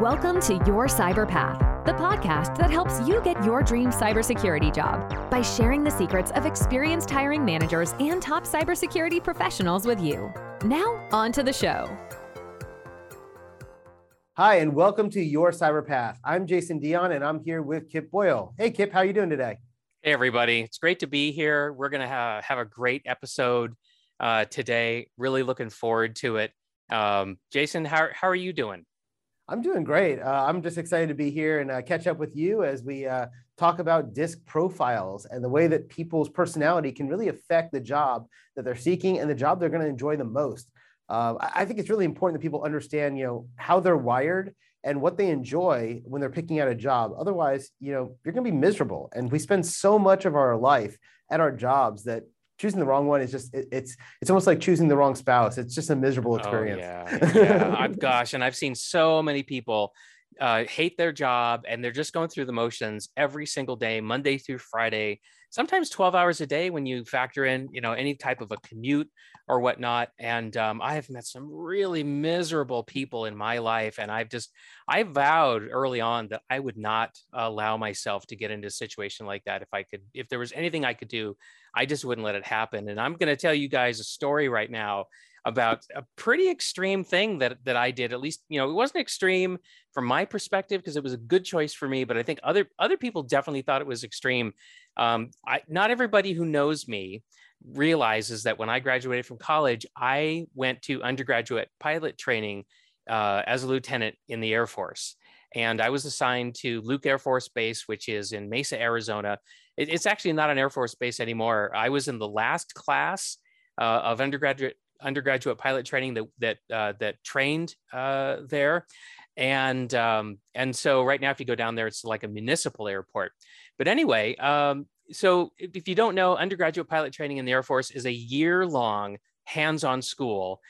Welcome to Your Cyber Path, the podcast that helps you get your dream cybersecurity job by sharing the secrets of experienced hiring managers and top cybersecurity professionals with you. Now, on to the show. Hi, and welcome to Your Cyber Path. I'm Jason Dion, and I'm here with Kip Boyle. Hey, Kip, how are you doing today? Hey, everybody. It's great to be here. We're going to ha- have a great episode uh, today. Really looking forward to it. Um, Jason, how, how are you doing? I'm doing great. Uh, I'm just excited to be here and uh, catch up with you as we uh, talk about disc profiles and the way that people's personality can really affect the job that they're seeking and the job they're going to enjoy the most. Uh, I think it's really important that people understand, you know, how they're wired and what they enjoy when they're picking out a job. Otherwise, you know, you're going to be miserable. And we spend so much of our life at our jobs that choosing the wrong one is just it, it's it's almost like choosing the wrong spouse. It's just a miserable experience oh, yeah, yeah. Gosh and i've seen so many people uh, hate their job and they're just going through the motions every single day monday through friday sometimes 12 hours a day when you factor in you know any type of a commute or whatnot. And um, i have met some really miserable people in my life. And i've just i vowed early on that i would not allow myself to get into a situation like that if i could if there was anything i could do i just wouldn't let it happen and i'm going to tell you guys a story right now about a pretty extreme thing that that I did. At least, you know, it wasn't extreme from my perspective because it was a good choice for me, but I think other other people definitely thought it was extreme. Um, I, not everybody who knows me realizes that when I graduated from college, I went to undergraduate pilot training uh, as a lieutenant in the Air Force. And I was assigned to Luke Air Force Base, which is in Mesa, Arizona. It, it's actually not an Air Force base anymore. I was in the last class uh, of undergraduate undergraduate pilot training that that uh, that trained uh, there, and um, and so right now, if you go down there, it's like a municipal airport. But anyway, um, so if you don't know, undergraduate pilot training in the Air Force is a year long hands-on school.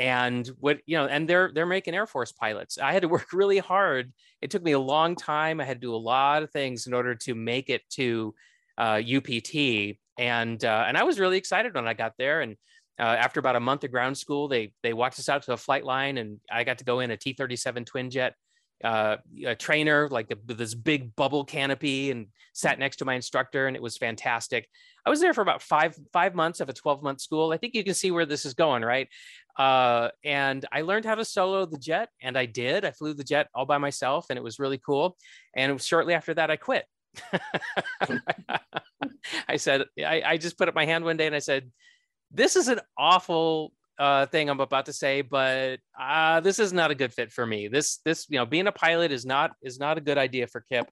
And what you know and they're they're making air force pilots. I had to work really hard. It took me a long time. I had to do a lot of things in order to make it to uh, upt and uh, and i was really excited when i got there and uh, after about a month of ground school, they they walked us out to a flight line, and I got to go in a T-37 twin jet uh, a trainer, like a, this big bubble canopy, and sat next to my instructor, and it was fantastic. I was there for about five five months of a 12 month school. I think you can see where this is going, right? Uh, and I learned how to solo the jet, and I did. I flew the jet all by myself, and it was really cool. And shortly after that, I quit. I said, I, I just put up my hand one day and I said, this is an awful uh, thing I'm about to say, but uh, this is not a good fit for me. This this you know being a pilot is not is not a good idea for Kip,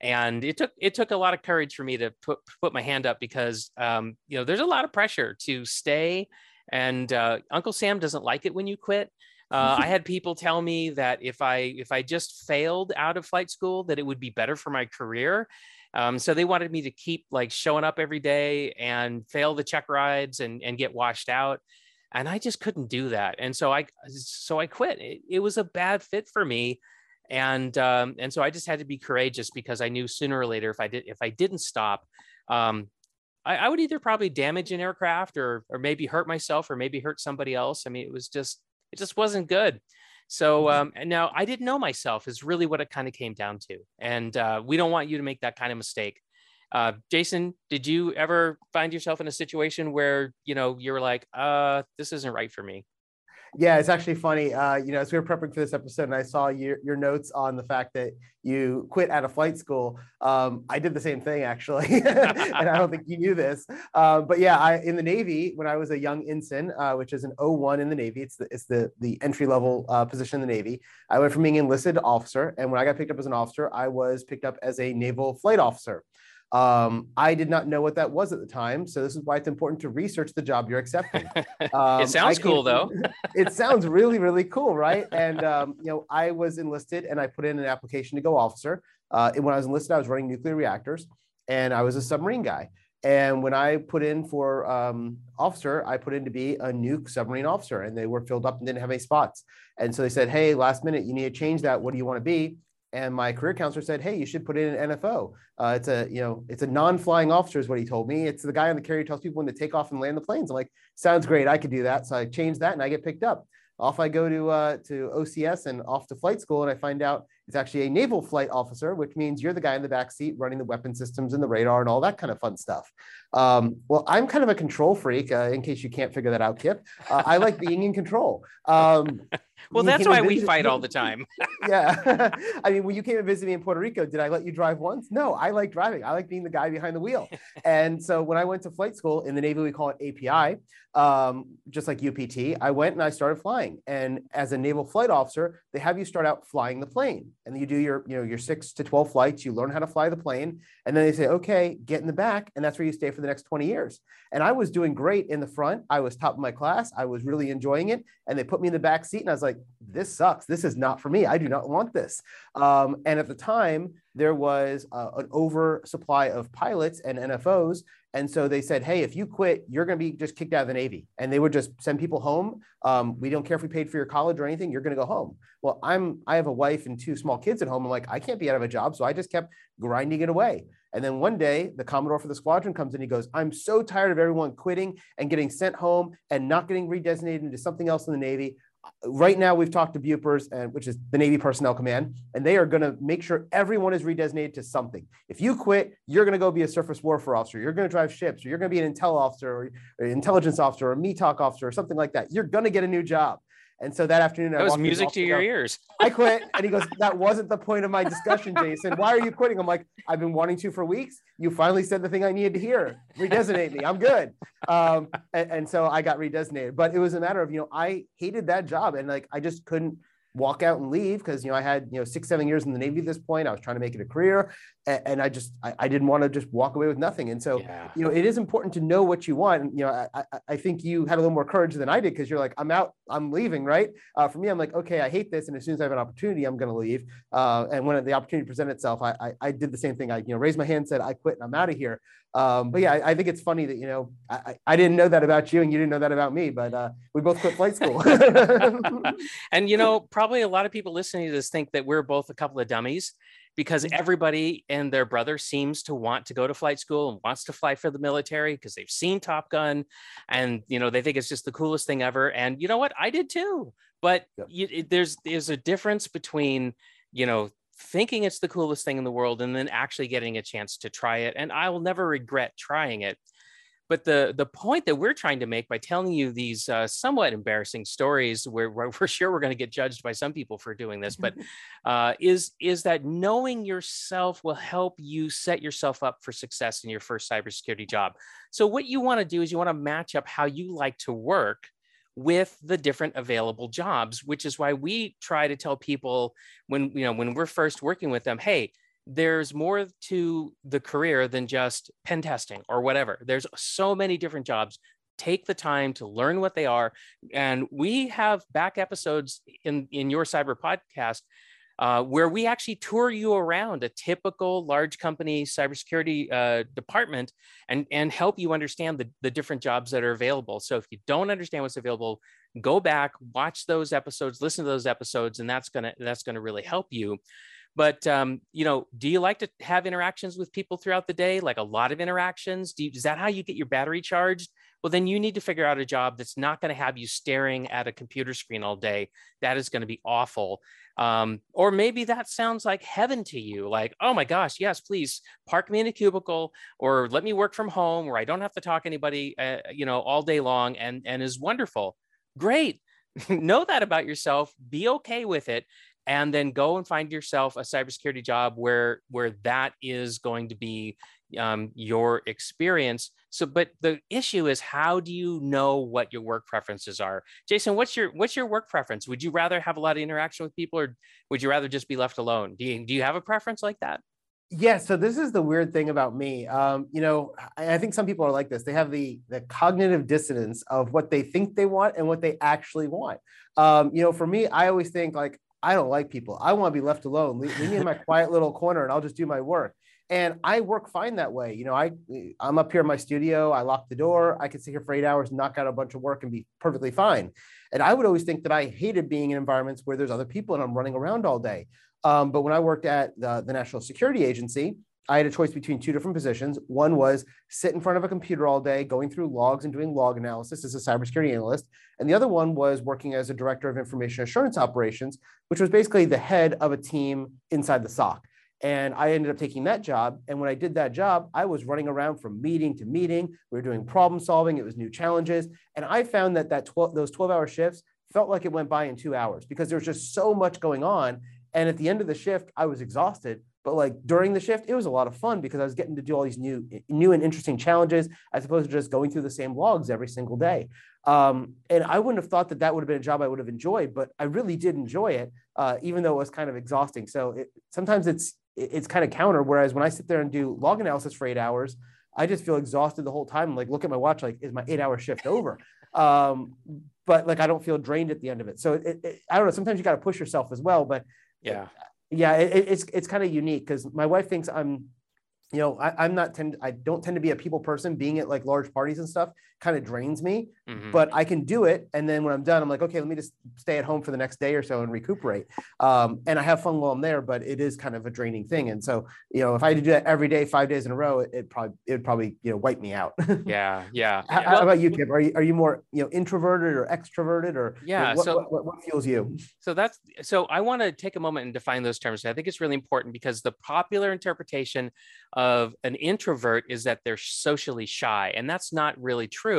and it took it took a lot of courage for me to put put my hand up because um, you know there's a lot of pressure to stay, and uh, Uncle Sam doesn't like it when you quit. Uh, I had people tell me that if I if I just failed out of flight school, that it would be better for my career. Um, so they wanted me to keep like showing up every day and fail the check rides and, and get washed out. And I just couldn't do that. And so I, so I quit. It, it was a bad fit for me. And, um, and so I just had to be courageous because I knew sooner or later, if I did, if I didn't stop, um, I, I would either probably damage an aircraft or, or maybe hurt myself or maybe hurt somebody else. I mean, it was just, it just wasn't good. So mm-hmm. um, and now I didn't know myself is really what it kind of came down to. And uh, we don't want you to make that kind of mistake. Uh, Jason, did you ever find yourself in a situation where you know you were like, uh, "This isn't right for me"? Yeah, it's actually funny. Uh, you know, as we were prepping for this episode, and I saw your, your notes on the fact that you quit out of flight school. Um, I did the same thing actually, and I don't think you knew this. Um, but yeah, I in the Navy when I was a young ensign, uh, which is an O1 in the Navy. It's the it's the the entry level uh, position in the Navy. I went from being enlisted officer, and when I got picked up as an officer, I was picked up as a naval flight officer. Um, I did not know what that was at the time, so this is why it's important to research the job you're accepting. Um, it sounds cool, though. it sounds really, really cool, right? And um, you know, I was enlisted, and I put in an application to go officer. Uh, and when I was enlisted, I was running nuclear reactors, and I was a submarine guy. And when I put in for um, officer, I put in to be a nuke submarine officer, and they were filled up and didn't have any spots. And so they said, "Hey, last minute, you need to change that. What do you want to be?" And my career counselor said, "Hey, you should put in an NFO. Uh, it's a you know it's a non-flying officer is what he told me. It's the guy on the carrier tells people when to take off and land the planes. I'm like, sounds great. I could do that. So I changed that and I get picked up. off I go to uh, to OCS and off to flight school, and I find out it's actually a naval flight officer, which means you're the guy in the back seat running the weapon systems and the radar and all that kind of fun stuff. Um, well, I'm kind of a control freak. Uh, in case you can't figure that out, Kip, uh, I like being in control. Um, well, that's why we fight all the time. yeah, I mean, when you came and visited me in Puerto Rico, did I let you drive once? No, I like driving. I like being the guy behind the wheel. and so when I went to flight school in the Navy, we call it API um, just like UPT, I went and I started flying. And as a naval flight officer, they have you start out flying the plane, and you do your, you know, your six to twelve flights. You learn how to fly the plane, and then they say, okay, get in the back, and that's where you stay for the next twenty years. And I was doing great in the front. I was top of my class. I was really enjoying it, and they put me in the back seat, and I was like, this sucks. This is not for me. I do not want this. Um, and at the time, there was uh, an oversupply of pilots and NFOs and so they said, hey, if you quit, you're going to be just kicked out of the Navy. And they would just send people home. Um, we don't care if we paid for your college or anything. You're going to go home. Well, I'm I have a wife and two small kids at home. I'm like, I can't be out of a job. So I just kept grinding it away. And then one day, the Commodore for the squadron comes in. He goes, I'm so tired of everyone quitting and getting sent home and not getting redesignated into something else in the Navy right now we've talked to Bupers, and which is the Navy Personnel Command, and they are going to make sure everyone is redesignated to something. If you quit, you're going to go be a surface warfare officer. You're going to drive ships, or you're going to be an intel officer, or, intelligence officer, or METOC officer, or something like that. You're going to get a new job. And so that afternoon, that I was music to your ears. I quit. And he goes, That wasn't the point of my discussion, Jason. Why are you quitting? I'm like, I've been wanting to for weeks. You finally said the thing I needed to hear. Redesignate me. I'm good. Um, and, and so I got redesignated. But it was a matter of, you know, I hated that job and like I just couldn't walk out and leave because you know I had you know six seven years in the Navy at this point. I was trying to make it a career, and, and I just I, I, didn't want to just walk away with nothing. And so yeah. you know it is important to know what you want. And, you know I, I think you had a little more courage than I did because you're like I'm out, I'm leaving, right? Uh, for me, I'm like okay, I hate this, and as soon as I have an opportunity, I'm going to leave. Uh, and when the opportunity presented itself, I, I, I did the same thing. I you know raised my hand, said I quit, and I'm out of here. Um, but yeah, I, I, think it's funny that you know I, I didn't know that about you, and you didn't know that about me, but uh, we both quit flight school. and you know, probably a lot of people listening to this think that we're both a couple of dummies because mm-hmm. everybody and their brother seems to want to go to flight school and wants to fly for the military because they've seen Top Gun and you know they think it's just the coolest thing ever. And you know what? I did too. But yep. you, it, there's there's a difference between you know thinking it's the coolest thing in the world and then actually getting a chance to try it and i will never regret trying it but the the point that we're trying to make by telling you these uh, somewhat embarrassing stories where, where we're sure we're going to get judged by some people for doing this but uh, is is that knowing yourself will help you set yourself up for success in your first cybersecurity job. So what you want to do is you want to match up how you like to work with the different available jobs which is why we try to tell people when you know when we're first working with them hey there's more to the career than just pen testing or whatever there's so many different jobs take the time to learn what they are and we have back episodes in in your cyber podcast uh, where we actually tour you around a typical large company cybersecurity uh, department and, and help you understand the, the different jobs that are available. So if you don't understand what's available, go back, watch those episodes, listen to those episodes, and that's gonna that's gonna really help you. But um, you know, do you like to have interactions with people throughout the day? Like a lot of interactions? You, is that how you get your battery charged? Well, then you need to figure out a job that's not going to have you staring at a computer screen all day. That is going to be awful. Um, or maybe that sounds like heaven to you. Like, oh my gosh, yes, please park me in a cubicle, or let me work from home, where I don't have to talk to anybody, uh, you know, all day long, and and is wonderful. Great. know that about yourself. Be okay with it and then go and find yourself a cybersecurity job where where that is going to be um, your experience. So but the issue is how do you know what your work preferences are? Jason what's your what's your work preference? Would you rather have a lot of interaction with people or would you rather just be left alone? Do you do you have a preference like that? Yeah so this is the weird thing about me. Um, you know I, I think some people are like this. They have the the cognitive dissonance of what they think they want and what they actually want. Um, you know for me i always think like I don't like people. I want to be left alone. Leave, leave me in my quiet little corner and I'll just do my work. And I work fine that way. You know, I I'm up here in my studio. I lock the door. I can sit here for eight hours, knock out a bunch of work, and be perfectly fine. And I would always think that I hated being in environments where there's other people and I'm running around all day. Um, but when I worked at the, the National Security Agency, I had a choice between two different positions. One was sit in front of a computer all day, going through logs and doing log analysis as a cybersecurity analyst. And the other one was working as a director of information assurance operations, which was basically the head of a team inside the SOC. And I ended up taking that job. And when I did that job, I was running around from meeting to meeting. We were doing problem solving. It was new challenges. And I found that, that 12, those 12 hour shifts felt like it went by in two hours because there was just so much going on. And at the end of the shift, I was exhausted. But like during the shift, it was a lot of fun because I was getting to do all these new, new and interesting challenges as opposed to just going through the same logs every single day. Um, and I wouldn't have thought that that would have been a job I would have enjoyed, but I really did enjoy it, uh, even though it was kind of exhausting. So it, sometimes it's it's kind of counter. Whereas when I sit there and do log analysis for eight hours, I just feel exhausted the whole time. Like look at my watch, like is my eight hour shift over? Um, but like I don't feel drained at the end of it. So it, it, I don't know. Sometimes you got to push yourself as well. But yeah, yeah, it, it's it's kind of unique because my wife thinks I'm you know, I, am not tend I don't tend to be a people person. Being at like large parties and stuff kind of drains me. Mm-hmm. But I can do it, and then when I'm done, I'm like, okay, let me just stay at home for the next day or so and recuperate. Um, and I have fun while I'm there, but it is kind of a draining thing. And so, you know, if I had to do that every day, five days in a row, it, it probably it would probably you know wipe me out. yeah, yeah. How, how, about you, Kip? Are you are you more you know introverted or extroverted or yeah? what, so what, what, what fuels you? So that's so I want to take a moment and define those terms. I think it's really important because the popular interpretation of an introvert is that they're socially shy, and that's not really true.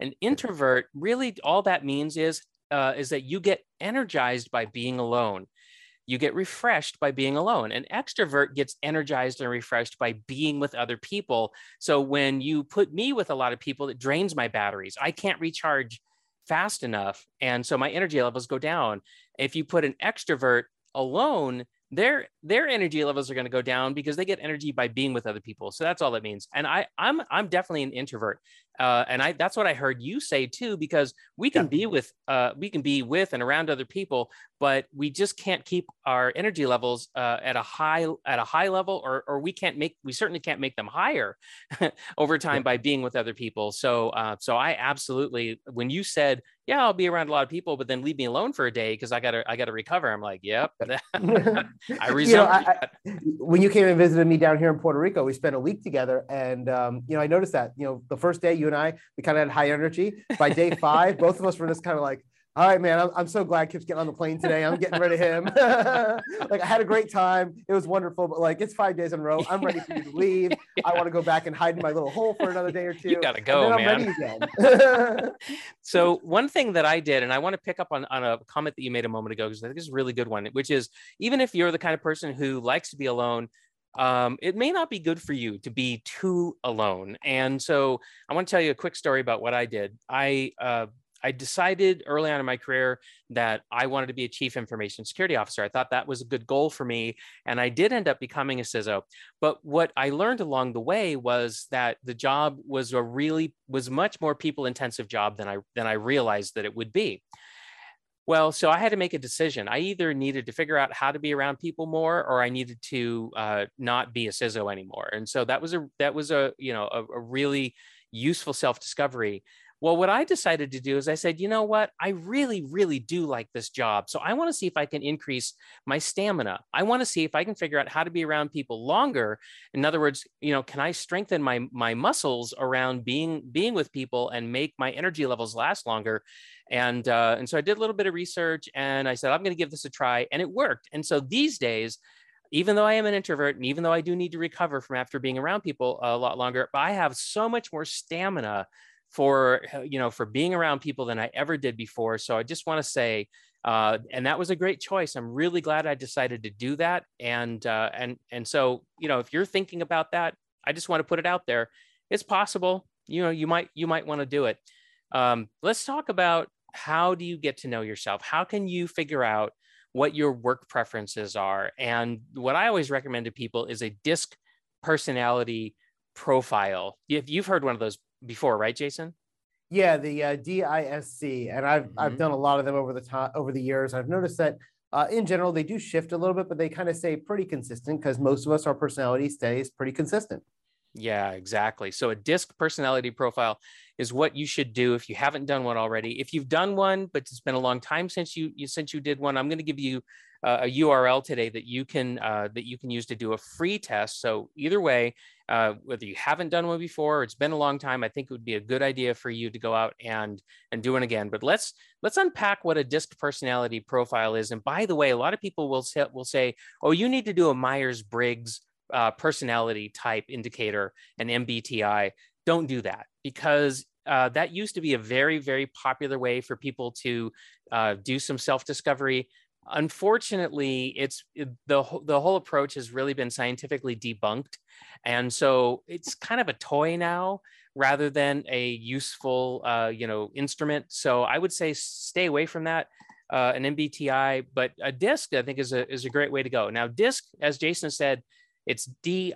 An introvert really all that means is uh, is that you get energized by being alone. You get refreshed by being alone. An extrovert gets energized and refreshed by being with other people. So when you put me with a lot of people, it drains my batteries. I can't recharge fast enough. And so my energy levels go down. If you put an extrovert alone, their their energy levels are going to go down because they get energy by being with other people so that's all that means and i i'm i'm definitely an introvert uh, and i that's what i heard you say too because we can yeah. be with uh, we can be with and around other people but we just can't keep our energy levels uh, at a high at a high level or or we can't make we certainly can't make them higher over time yeah. by being with other people so uh, so i absolutely when you said yeah, I'll be around a lot of people, but then leave me alone for a day because I gotta I gotta recover. I'm like, yep. I. You know, I, I, when you came and visited me down here in Puerto Rico, we spent a week together, and um, you know, I noticed that you know the first day you and I we kind of had high energy. By day five, both of us were just kind of like, all right, man, I'm, I'm so glad Kip's getting on the plane today. I'm getting rid of him. like I had a great time. It was wonderful, but like it's five days in a row. I'm ready for you to leave. yeah. I want to go back and hide in my little hole for another day or two. You gotta go, man. so one thing that I did, and I want to pick up on, on a comment that you made a moment ago, because I think it's a really good one, which is even if you're the kind of person who likes to be alone, um, it may not be good for you to be too alone. And so I want to tell you a quick story about what I did. I uh, I decided early on in my career that I wanted to be a chief information security officer. I thought that was a good goal for me. And I did end up becoming a CISO. But what I learned along the way was that the job was a really was much more people intensive job than I than I realized that it would be. Well, so I had to make a decision. I either needed to figure out how to be around people more, or I needed to uh, not be a CISO anymore. And so that was a that was a you know a, a really useful self discovery well, what I decided to do is I said, you know what? I really, really do like this job. So I want to see if I can increase my stamina. I want to see if I can figure out how to be around people longer. In other words, you know, can I strengthen my my muscles around being being with people and make my energy levels last longer? And uh, and so I did a little bit of research and I said, I'm going to give this a try, and it worked. And so these days, even though I am an introvert and even though I do need to recover from after being around people a lot longer, I have so much more stamina for uh, you know for being around people than I ever did before. So I just want to say, uh, and that was a great choice. I'm really glad I decided to do that. And uh, and and so you know if you're thinking about that, I just want to put it out there. It's possible. You know you might you might want to do it. Um, let's talk about how do you get to know yourself? How can you figure out what your work preferences are? And what I always recommend to people is a DISC personality profile. If you've heard one of those before, right, Jason? Yeah, the uh, DISC, and I've mm-hmm. I've done a lot of them over the time over the years. I've noticed that uh, in general they do shift a little bit, but they kind of stay pretty consistent because most of us our personality stays pretty consistent. Yeah, exactly. So a DISC personality profile is what you should do if you haven't done one already. If you've done one, but it's been a long time since you, you since you did one, I'm going to give you uh, a URL today that you can uh, that you can use to do a free test. So either way, uh, whether you haven't done one before, or it's been a long time, I think it would be a good idea for you to go out and and do it again. But let's let's unpack what a DISC personality profile is. And by the way, a lot of people will say, will say, oh, you need to do a Myers Briggs uh, personality type indicator, an MBTI. Don't do that because uh, that used to be a very, very popular way for people to uh, do some self discovery unfortunately it's it, the the whole approach has really been scientifically debunked. And so it's kind of a toy now rather than a useful uh, you know instrument. So i would say stay away from that uh, an mbti but a disc i think is a is a great way to go. Now disc as jason said it's disc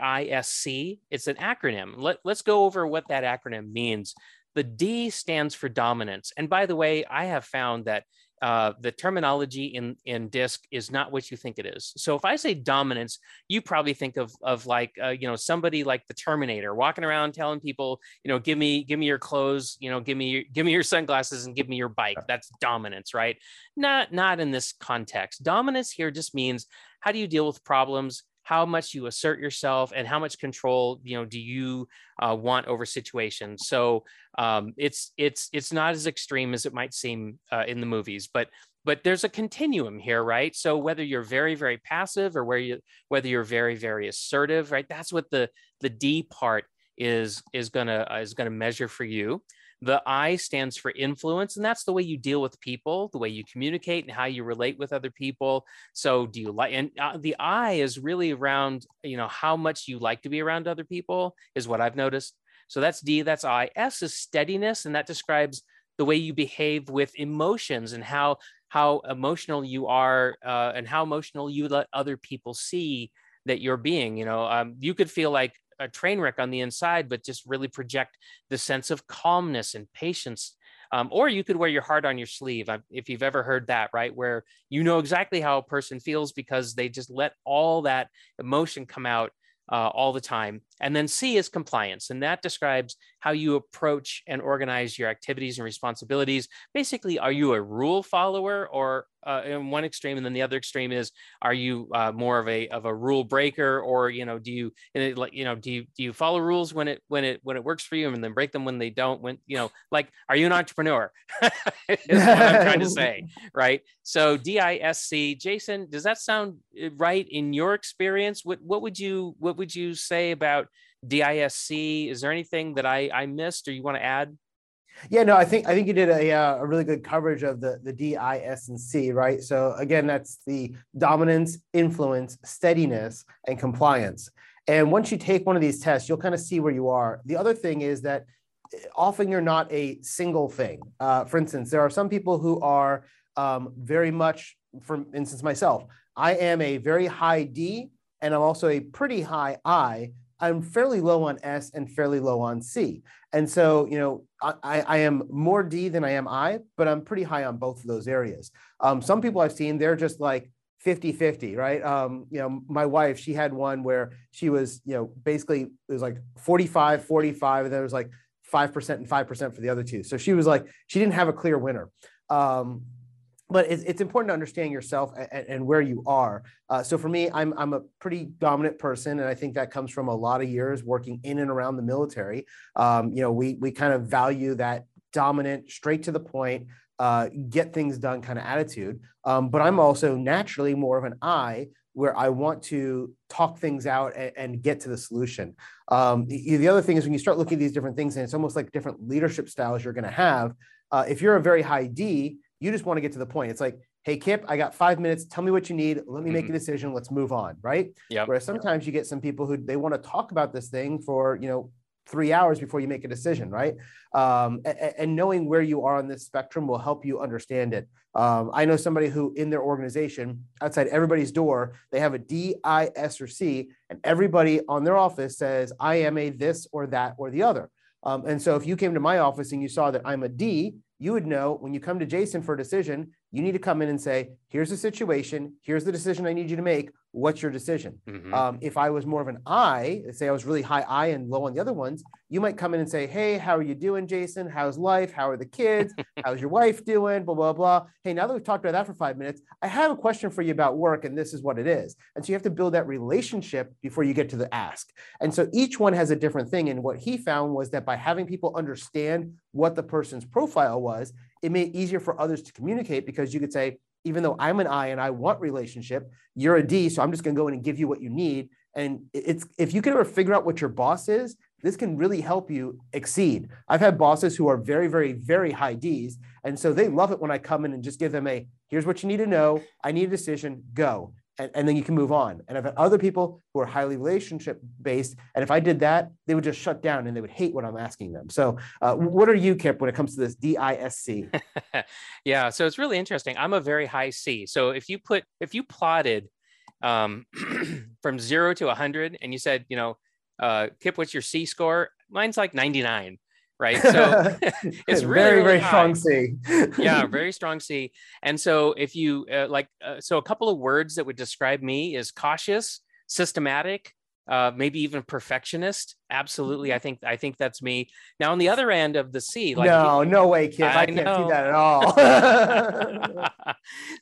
it's an acronym. Let, let's go over what that acronym means. The d stands for dominance. And by the way i have found that uh, the terminology in in disc is not what you think it is. So if I say dominance, you probably think of of like uh, you know somebody like the Terminator walking around telling people you know give me give me your clothes, you know give me your, give me your sunglasses and give me your bike. That's dominance, right? Not not in this context. Dominance here just means how do you deal with problems how much you assert yourself and how much control you know do you uh, want over situations. So um, it's it's it's not as extreme as it might seem uh, in the movies but but there's a continuum here right? So whether you're very very passive or where you whether you're very very assertive right? That's what the the d part is is gonna uh, is gonna measure for you the I stands for influence, and that's the way you deal with people, the way you communicate, and how you relate with other people. So, do you like? And uh, the I is really around, you know, how much you like to be around other people is what I've noticed. So that's D, that's I. S is steadiness, and that describes the way you behave with emotions and how how emotional you are, uh, and how emotional you let other people see that you're being. You know, um, you could feel like a train wreck on the inside, but just really project the sense of calmness and patience. Um, or you could wear your heart on your sleeve, if you've ever heard that, right? Where you know exactly how a person feels because they just let all that emotion come out uh, all the time. And then C is compliance, and that describes how you approach and organize your activities and responsibilities. Basically, are you a rule follower or uh, in one extreme, and then the other extreme is are you uh, more of a of a rule breaker, or you know, do you like you know do you do you follow rules when it when it when it works for you, and then break them when they don't? When you know, like, are you an entrepreneur? is what I'm trying to say, right? So DISC, Jason, does that sound uh, right in your experience? What what would you what would you say about DISC? Is there anything that I I missed or you want to add? Yeah, no, I think I think you did a, uh, a really good coverage of the the D, I, S, and C, right? So again, that's the dominance, influence, steadiness, and compliance. And once you take one of these tests, you'll kind of see where you are. The other thing is that eh, often you're not a single thing. Uh, for instance, there are some people who are um, very much, for instance, myself, I am a very high D, and I'm also a pretty high I, I'm fairly low on S and fairly low on C. And so, you know, I, I am more D than I am I, but I'm pretty high on both of those areas. Um, some people I've seen, they're just like 50 50, right? Um, you know, my wife, she had one where she was, you know, basically it was like 45, 45, and then it was like 5% and 5% for the other two. So she was like, she didn't have a clear winner. Um, but it's, it's important to understand yourself and, and where you are. Uh, so for me, I'm, I'm a pretty dominant person, and I think that comes from a lot of years working in and around the military. Um, you know, we we kind of value that dominant, straight to the point, uh, get things done kind of attitude. Um, but I'm also naturally more of an I, where I want to talk things out and, and get to the solution. Um, the, the, other thing is when you start looking at these different things, and it's almost like different leadership styles you're going to have. Uh, if you're a very high D, you just want to get to the point. It's like, hey, Kip, I got five minutes. Tell me what you need. Let me make mm-hmm. a decision. Let's move on. Right. Yeah. Whereas sometimes you get some people who they want to talk about this thing for, you know, three hours before you make a decision, right? Um, and, and, knowing where you are on this spectrum will help you understand it. Um, I know somebody who, in their organization, outside everybody's door, they have a D, I, S, or C, and everybody on their office says, I am a this or that or the other. Um, and so if you came to my office and you saw that I'm a D, you would know when you come to Jason for a decision, you need to come in and say, here's the situation, here's the decision I need you to make. What's your decision? Mm-hmm. Um, if I was more of an I, say I was really high I and low on the other ones, you might come in and say, Hey, how are you doing, Jason? How's life? How are the kids? How's your wife doing? Blah, blah, blah. Hey, now that we've talked about that for five minutes, I have a question for you about work, and this is what it is. And so you have to build that relationship before you get to the ask. And so each one has a different thing. And what he found was that by having people understand what the person's profile was, it made it easier for others to communicate because you could say, even though I'm an I and I want relationship, you're a D, so I'm just going to go in and give you what you need. And it's if you can ever figure out what your boss is, this can really help you exceed. I've had bosses who are very, very, very high Ds. And so they love it when I come in and just give them a here's what you need to know. I need a decision, go and, and then you can move on. And I've had other people who are highly relationship based, and if I did that, they would just shut down and they would hate what I'm asking them. So, uh, what are you, Kip, when it comes to this DISC? yeah, so it's really interesting. I'm a very high C. So if you put if you plotted um, from zero to 100, and you said, you know, uh, Kip, what's your C score? Mine's like 99 right? So it's really, very, really very high. strong C. yeah, very strong C. And so if you uh, like, uh, so a couple of words that would describe me is cautious, systematic, uh, maybe even perfectionist. Absolutely, I think I think that's me. Now on the other end of the C, like no, you, no way, kid, I, I can't know. see that at all.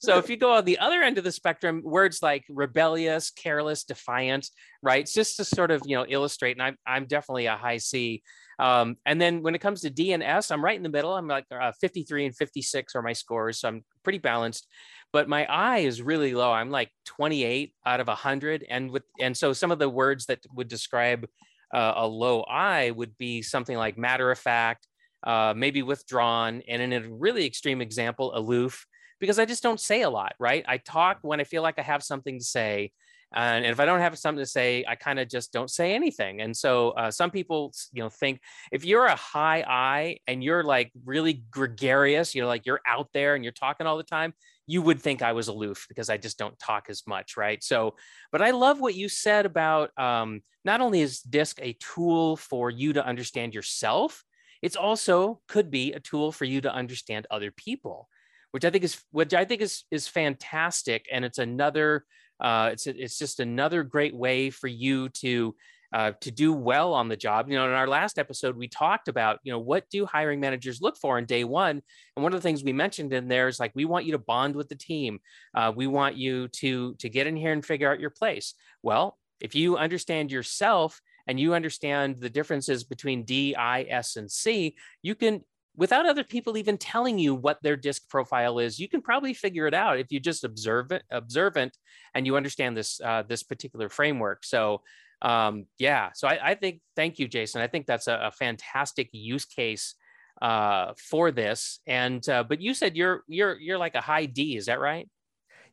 so if you go on the other end of the spectrum, words like rebellious, careless, defiant, right? It's just to sort of you know illustrate. And I'm I'm definitely a high C. Um, and then when it comes to D and S, I'm right in the middle. I'm like uh, 53 and 56 are my scores, so I'm pretty balanced. But my I is really low. I'm like 28 out of 100, and with and so some of the words that would describe uh, a low I would be something like matter of fact, uh, maybe withdrawn, and in a really extreme example, aloof, because I just don't say a lot. Right? I talk when I feel like I have something to say. And if I don't have something to say, I kind of just don't say anything. And so uh, some people, you know, think if you're a high I and you're like really gregarious, you know, like you're out there and you're talking all the time, you would think I was aloof because I just don't talk as much, right? So, but I love what you said about um, not only is DISC a tool for you to understand yourself, it's also could be a tool for you to understand other people, which I think is which I think is is fantastic, and it's another uh, it's it's just another great way for you to uh, to do well on the job. You know, in our last episode, we talked about you know what do hiring managers look for in day one, and one of the things we mentioned in there is like we want you to bond with the team. Uh, we want you to to get in here and figure out your place. Well, if you understand yourself and you understand the differences between D, I, S, and C, you can without other people even telling you what their disc profile is you can probably figure it out if you just observe it observant and you understand this uh, this particular framework. So um, yeah so I, I, think thank you jason. I think that's a, a fantastic use case uh, for this. And uh, but you said you're you're you're like a high d is that right?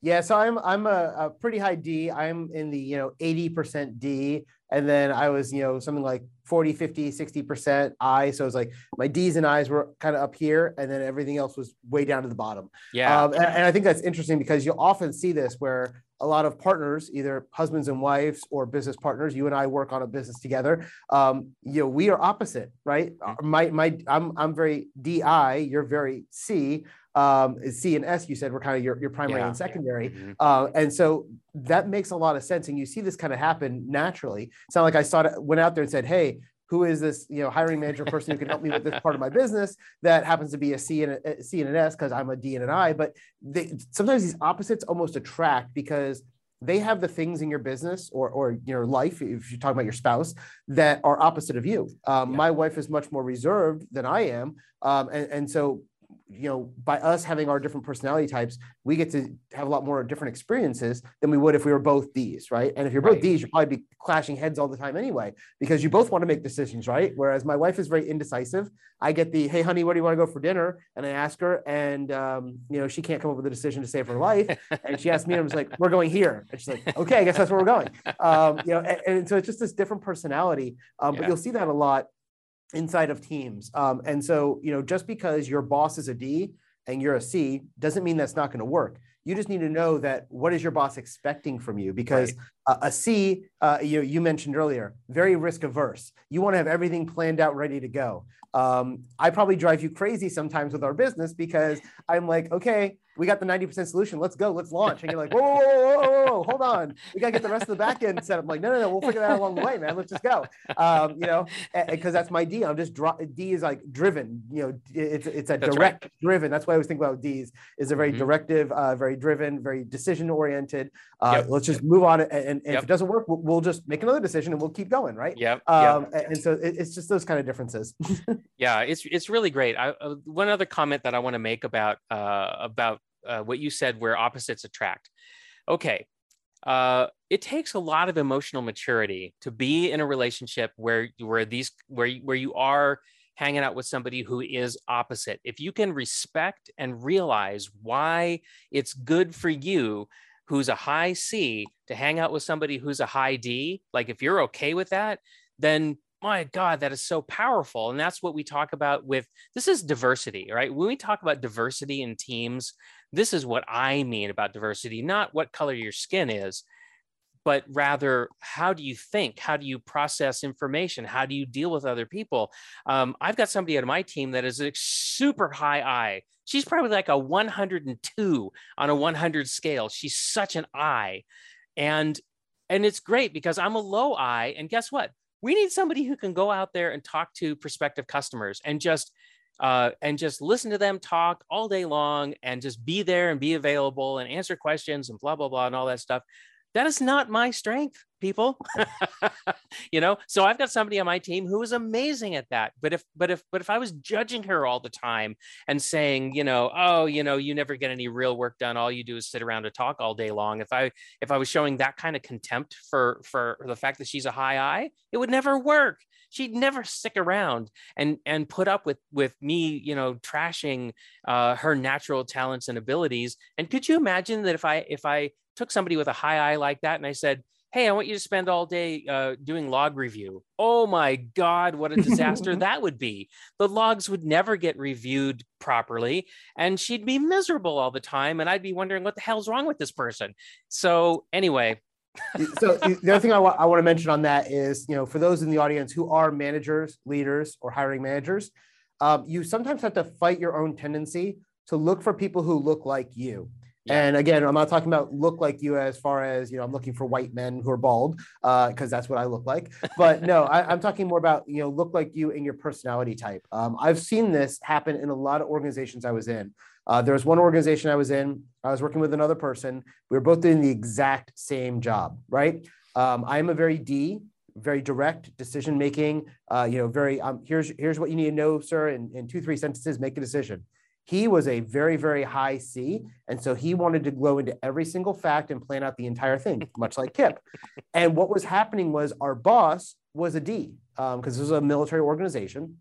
Yeah, so I'm I'm a, a, pretty high D. I'm in the you know 80% D, and then I was you know something like 40, 50, 60% I. So it was like my D's and I's were kind of up here, and then everything else was way down to the bottom. Yeah, um, and, and I think that's interesting because you'll often see this where a lot of partners, either husbands and wives or business partners, you and I work on a business together. Um, you know, we are opposite, right? Mm-hmm. My my I'm I'm very DI, you're very C um, C and S, you said were kind of your, your primary yeah, and secondary. Yeah. Mm-hmm. Uh, and so that makes a lot of sense. And you see this kind of happen naturally. It's not like I saw it, went out there and said, Hey, who is this, you know, hiring manager person who can help me with this part of my business that happens to be a C and a, a C and an S because I'm a D and an I. But they, sometimes these opposites almost attract because they have the things in your business or, or your life, if you're talking about your spouse, that are opposite of you. Um, yeah. My wife is much more reserved than I am. Um, and, and so you know, by us having our different personality types, we get to have a lot more different experiences than we would if we were both D's, right? And if you're both right. D's, you'll probably be clashing heads all the time anyway, because you both want to make decisions, right? Whereas my wife is very indecisive. I get the, hey, honey, where do you want to go for dinner? And I ask her, and um, you know, she can't come up with a decision to save her life. and she asked me, and I was like, we're going here. And she's like, okay, I guess that's where we're going. Um, you know, and, and, so it's just this different personality. Um, yeah. But you'll see that a lot inside of teams. Um, and so, you know, just because your boss is a D and you're a C doesn't mean that's not going to work. You just need to know that what is your boss expecting from you? Because right. a C, uh, you you mentioned earlier, very risk averse. You want to have everything planned out, ready to go. Um, I probably drive you crazy sometimes with our business because I'm like, okay, we got the 90% solution. Let's go. Let's launch. And you're like, whoa, whoa, whoa, whoa, whoa, hold on. We got to get the rest of the back end set up. I'm like, no, no, no, we'll figure that out along the way, man. Let's just go. Um, you know, because that's my D. I'm just draw. D is like driven. You know, it's it's a that's direct right. driven. That's why I always think about D's is a very mm-hmm. directive, uh, very driven, very decision oriented. Uh, yep. Let's just move on. And, and yep. if it doesn't work, we'll, we'll, just make another decision and we'll keep going. Right. Yep. Um, yep. And so it, it's just those kind of differences. yeah, it's it's really great. I, uh, one other comment that I want to make about uh, about uh, what you said, where opposites attract. Okay, uh, it takes a lot of emotional maturity to be in a relationship where where these where where you are hanging out with somebody who is opposite. If you can respect and realize why it's good for you, who's a high C, to hang out with somebody who's a high D, like if you're okay with that, then my God, that is so powerful. And that's what we talk about with this is diversity, right? When we talk about diversity in teams, this is what I mean about diversity, not what color your skin is, but rather how do you think? How do you process information? How do you deal with other people? Um, I've got somebody on my team that is a super high I. She's probably like a 102 on a 100 scale. She's such an I. And and it's great because I'm a low I. And guess what? We need somebody who can go out there and talk to prospective customers and just uh, and just listen to them talk all day long and just be there and be available and answer questions and blah blah blah and all that stuff that is not my strength people. You know so i've got somebody on my team who is amazing at that. But if but if but if i was judging her all the time and saying you know oh you know you never get any real work done. All you do is sit around and talk all day long. If i if i was showing that kind of contempt for for the fact that she's a high I it would never work. She'd never stick around and and put up with with me you know trashing uh, her natural talents and abilities. And could you imagine that if i if i took somebody with a high I like that and I said, Hey, I want you to spend all day uh, doing log review. Oh my God, what a disaster that would be. The logs would never get reviewed properly, and she'd be miserable all the time. And I'd be wondering what the hell's wrong with this person. So, anyway, so the other thing I, wa- I want to mention on that is, you know, for those in the audience who are managers, leaders, or hiring managers, um, you sometimes have to fight your own tendency to look for people who look like you. Yeah. And again, I'm not talking about look like you as far as, you know, I'm looking for white men who are bald because uh, that's what I look like. But no, I, am talking more about, you know, look like you in your personality type. Um, I've seen this happen in a lot of organizations I was in. Uh, there was one organization I was in, I was working with another person. We were both doing the exact same job, right? Um, I'm a very D, very direct decision making. Uh, you know, very um, here's here's what you need to know, sir. In, in two three sentences, make a decision. He was a very, very high C. And so he wanted to go into every single fact and plan out the entire thing, much like Kip. And what was happening was our boss was a D because um, this was a military organization.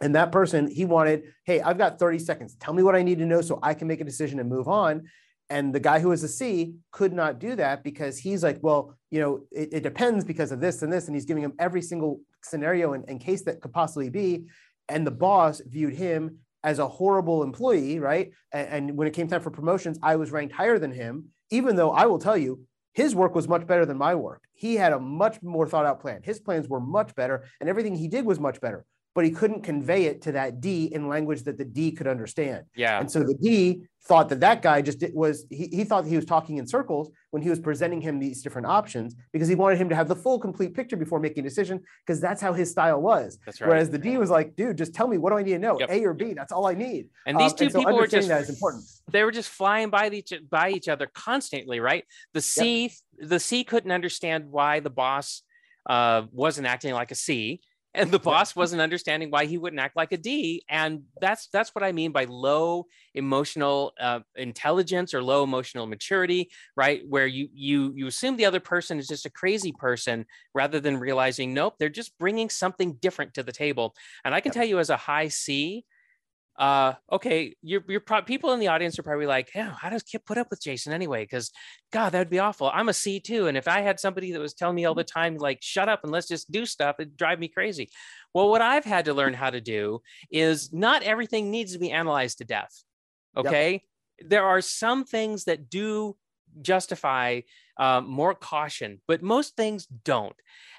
And that person, he wanted, hey, I've got 30 seconds. Tell me what I need to know so I can make a decision and move on. And the guy who was a C could not do that because he's like, well, you know, it, it depends because of this and this. And he's giving him every single scenario and, and case that could possibly be. And the boss viewed him as a horrible employee, right? And, and, when it came time for promotions, I was ranked higher than him, even though I will tell you, his work was much better than my work. He had a much more thought out plan. His plans were much better, and everything he did was much better but he couldn't convey it to that D in language that the D could understand. Yeah. And so the D thought that that guy just was, he, he thought he was talking in circles when he was presenting him these different options because he wanted him to have the full complete picture before making a decision because that's how his style was. That's right. Whereas the D was like, dude, just tell me what do I need to know, yep. A or B? That's all I need. And these um, two and so people were just that is important. They were just flying by each by each other constantly, right? The C, yep. the C couldn't understand why the boss uh, wasn't acting like a C and the boss wasn't understanding why he wouldn't act like a D. And that's that's what I mean by low emotional uh, intelligence or low emotional maturity, right? Where you you you assume the other person is just a crazy person rather than realizing nope, they're just bringing something different to the table. And I can tell you as a high C, uh, okay, you're, you're pro- people in the audience are probably like, yeah, how does Kip put up with Jason anyway? Because God, that would be awful. I'm a C too. And if I had somebody that was telling me all the time, like, shut up and let's just do stuff, it'd drive me crazy. Well, what I've had to learn how to do is not everything needs to be analyzed to death. Okay. Yep. There are some things that do justify uh, more caution, but most things don't.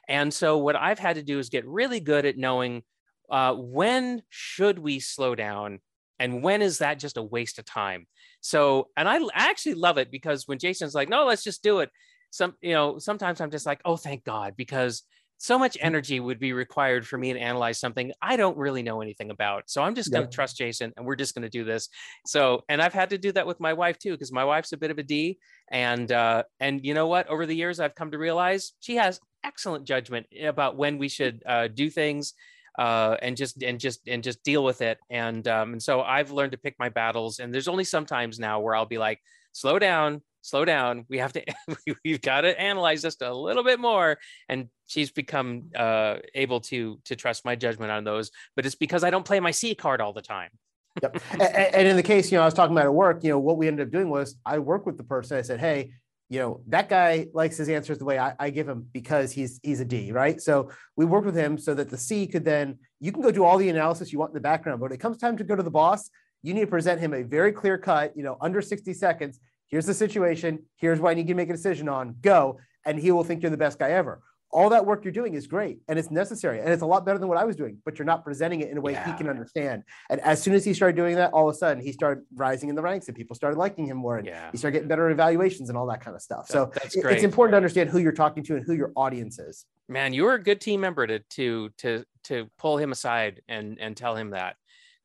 And so what I've had to do is get really good at knowing uh, when should we slow down and when is that just a waste of time so and i actually love it because when jason's like no let's just do it some you know sometimes i'm just like oh thank god because so much mm. energy would be required for me to analyze something I don't really know anything about. So I'm just going to trust Jason and we're just going to do this. So, and I've had to do that with my wife too, because my wife's a bit of a D. And, uh, and you know what? Over the years, I've come to realize she has excellent judgment about when we should uh, do things. Uh, and just and just and just deal with it and um, and so I've learned to pick my battles and there's only sometimes now where I'll be like slow down slow down. We have to, we've got to analyze this a little bit more. And she's become uh, able to to trust my judgment on those. But it's because I don't play my C card all the time. yep. And, and, in the case, you know, I was talking about at work, you know, what we ended up doing was I worked with the person. I said, hey, you know, that guy likes his answers the way I, I, give him because he's he's a D, right? So we worked with him so that the C could then you can go do all the analysis you want in the background, but when it comes time to go to the boss, you need to present him a very clear cut, you know, under 60 seconds here's the situation. Here's what I need to make a decision on. Go. And he will think you're the best guy ever. All that work you're doing is great and it's necessary and it's a lot better than what I was doing, but you're not presenting it in a way yeah. he can understand. And as soon as he started doing that, all of a sudden he started rising in the ranks and people started liking him more and yeah. he started getting better evaluations and all that kind of stuff. That, so it's important to understand who you're talking to and who your audience is. Man, you were a good team member to to to to pull him aside and and tell him that.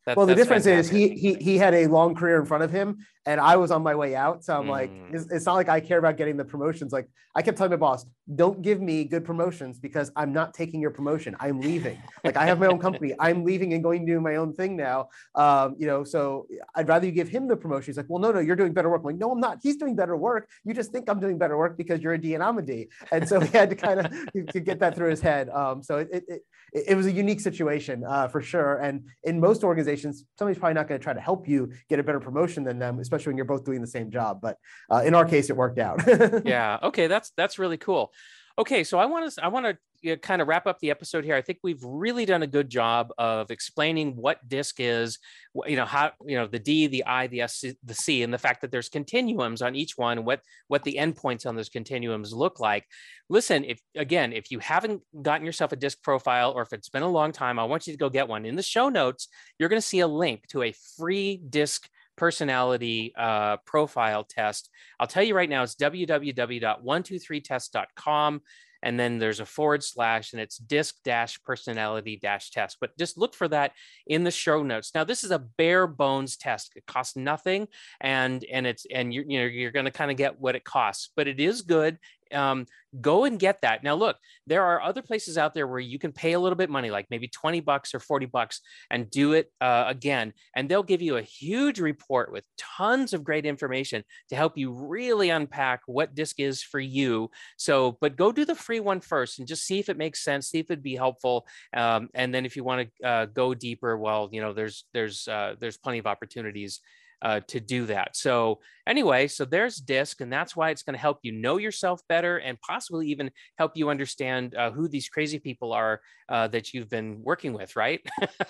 That, well, the difference fantastic. is he he he had a long career in front of him, and I was on my way out. So I'm mm. like, it's, it's, not like I care about getting the promotions. Like I kept telling my boss, don't give me good promotions because I'm not taking your promotion. I'm leaving. like I have my own company. I'm leaving and going to do my own thing now. Um, you know, so I'd rather you give him the promotion. He's like, well, no, no, you're doing better work. I'm like, no, I'm not. He's doing better work. You just think I'm doing better work because you're a D and I'm a D. And so he had to kind of to get that through his head. Um, so it, it, it, it was a unique situation uh, for sure. And in most organizations, somebody's probably not going to try to help you get a better promotion than them, especially when you're both doing the same job. But uh, in our case, it worked out. yeah. Okay. That's that's really cool. Okay, so I want to I want to you know, kind of wrap up the episode here. I think we've really done a good job of explaining what disc is, you know, how you know the D, the I, the S, the C, and the fact that there's continuums on each one, what what the endpoints on those continuums look like. Listen, if again, if you haven't gotten yourself a disc profile, or if it's been a long time, I want you to go get one. In the show notes, you're going to see a link to a free disc personality uh, profile test. I'll tell you right now, it's www.123test.com. And then there's a forward slash and it's disc dash personality dash test. But just look for that in the show notes. Now, this is a bare bones test. It costs nothing and and it's and you're you know you're going to kind of get what it costs, but it is good um, go and get that. Now, look, there are other places out there where you can pay a little bit money, like maybe 20 bucks or 40 bucks, and do it uh, again. And they'll give you a huge report with tons of great information to help you really unpack what disc is for you. So, but go do the free one first and just see if it makes sense, see if it'd be helpful. Um, and then if you want to uh, go deeper, well, you know, there's there's uh, there's plenty of opportunities uh, to do that. So anyway, so there's DISC, and that's why it's going to help you know yourself better and possibly even help you understand uh, who these crazy people are uh, that you've been working with, right?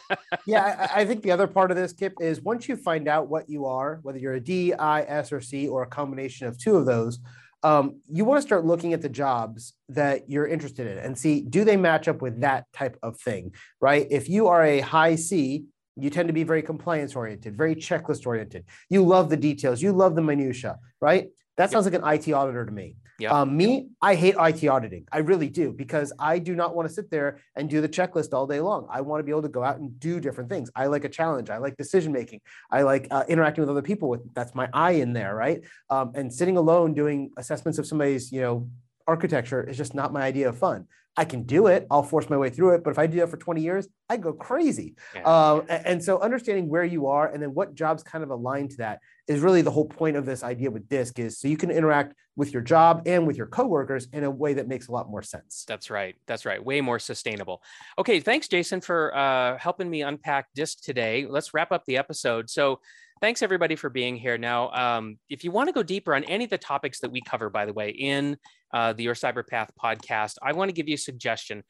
yeah, I, I, think the other part of this, Kip, is once you find out what you are, whether you're a D, I, S, or C, or a combination of two of those, um, you want to start looking at the jobs that you're interested in and see do they match up with that type of thing, right? If you are a high C, you tend to be very compliance oriented, very checklist oriented. You love the details. You love the minutia, right? That sounds like an IT auditor to me. Yeah. Um, me, I hate IT auditing. I really do because I do not want to sit there and do the checklist all day long. I want to be able to go out and do different things. I like a challenge. I like decision making. I like uh, interacting with other people. With that's my I in there, right? Um, and sitting alone doing assessments of somebody's, you know, architecture is just not my idea of fun. I can do it. I'll force my way through it. But if I do that for 20 years, I go crazy. Yeah. Uh, and so understanding where you are and then what jobs kind of align to that is really the whole point of this idea with DISC is so you can interact with your job and with your coworkers in a way that makes a lot more sense. That's right. That's right. Way more sustainable. Okay. Thanks, Jason, for uh, helping me unpack DISC today. Let's wrap up the episode. So thanks everybody for being here. Now, um, if you want to go deeper on any of the topics that we cover, by the way, in uh, the Your Cyber Path podcast, I want to give you a suggestion.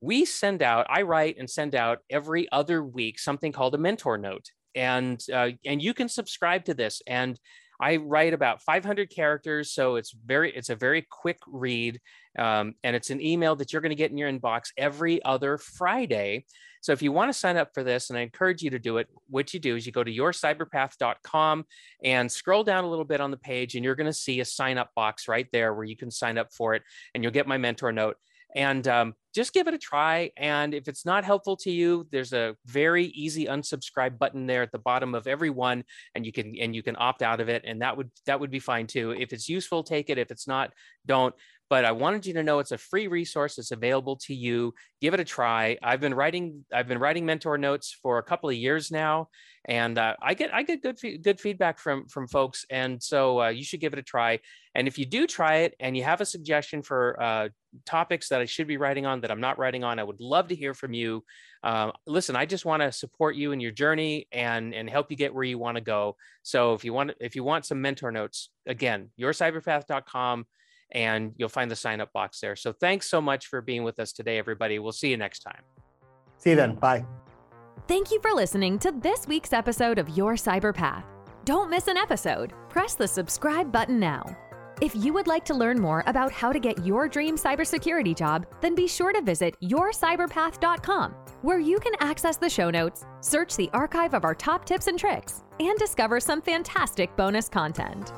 We send out, I write and send out every other week something called a mentor note, and uh, and you can subscribe to this. And I write about 500 characters, so it's very it's a very quick read, um, and it's an email that you're going to get in your inbox every other Friday. So if you want to sign up for this, and I encourage you to do it, what you do is you go to yourcyberpath.com and scroll down a little bit on the page, and you're going to see a sign up box right there where you can sign up for it, and you'll get my mentor note and um, just give it a try. And if it's not helpful to you, there's a very easy unsubscribe button there at the bottom of every one, and you can and you can opt out of it, and that would that would be fine too. If it's useful, take it. If it's not, don't but I wanted you to know it's a free resource. It's available to you. Give it a try. I've been writing I've been writing mentor notes for a couple of years now, and uh, I get I get good good feedback from from folks, and so uh, you should give it a try. And if you do try it and you have a suggestion for uh, topics that I should be writing on that I'm not writing on, I would love to hear from you. Uh, listen, I just want to support you in your journey and and help you get where you want to go. So if you want if you want some mentor notes, again, yourcyberpath.com and you'll find the sign up box there. So thanks so much for being with us today, everybody. We'll see you next time. See you then. Bye. Thank you for listening to this week's episode of Your Cyber Path. Don't miss an episode. Press the subscribe button now. If you would like to learn more about how to get your dream cybersecurity job, then be sure to visit yourcyberpath.com, where you can access the show notes, search the archive of our top tips and tricks, and discover some fantastic bonus content.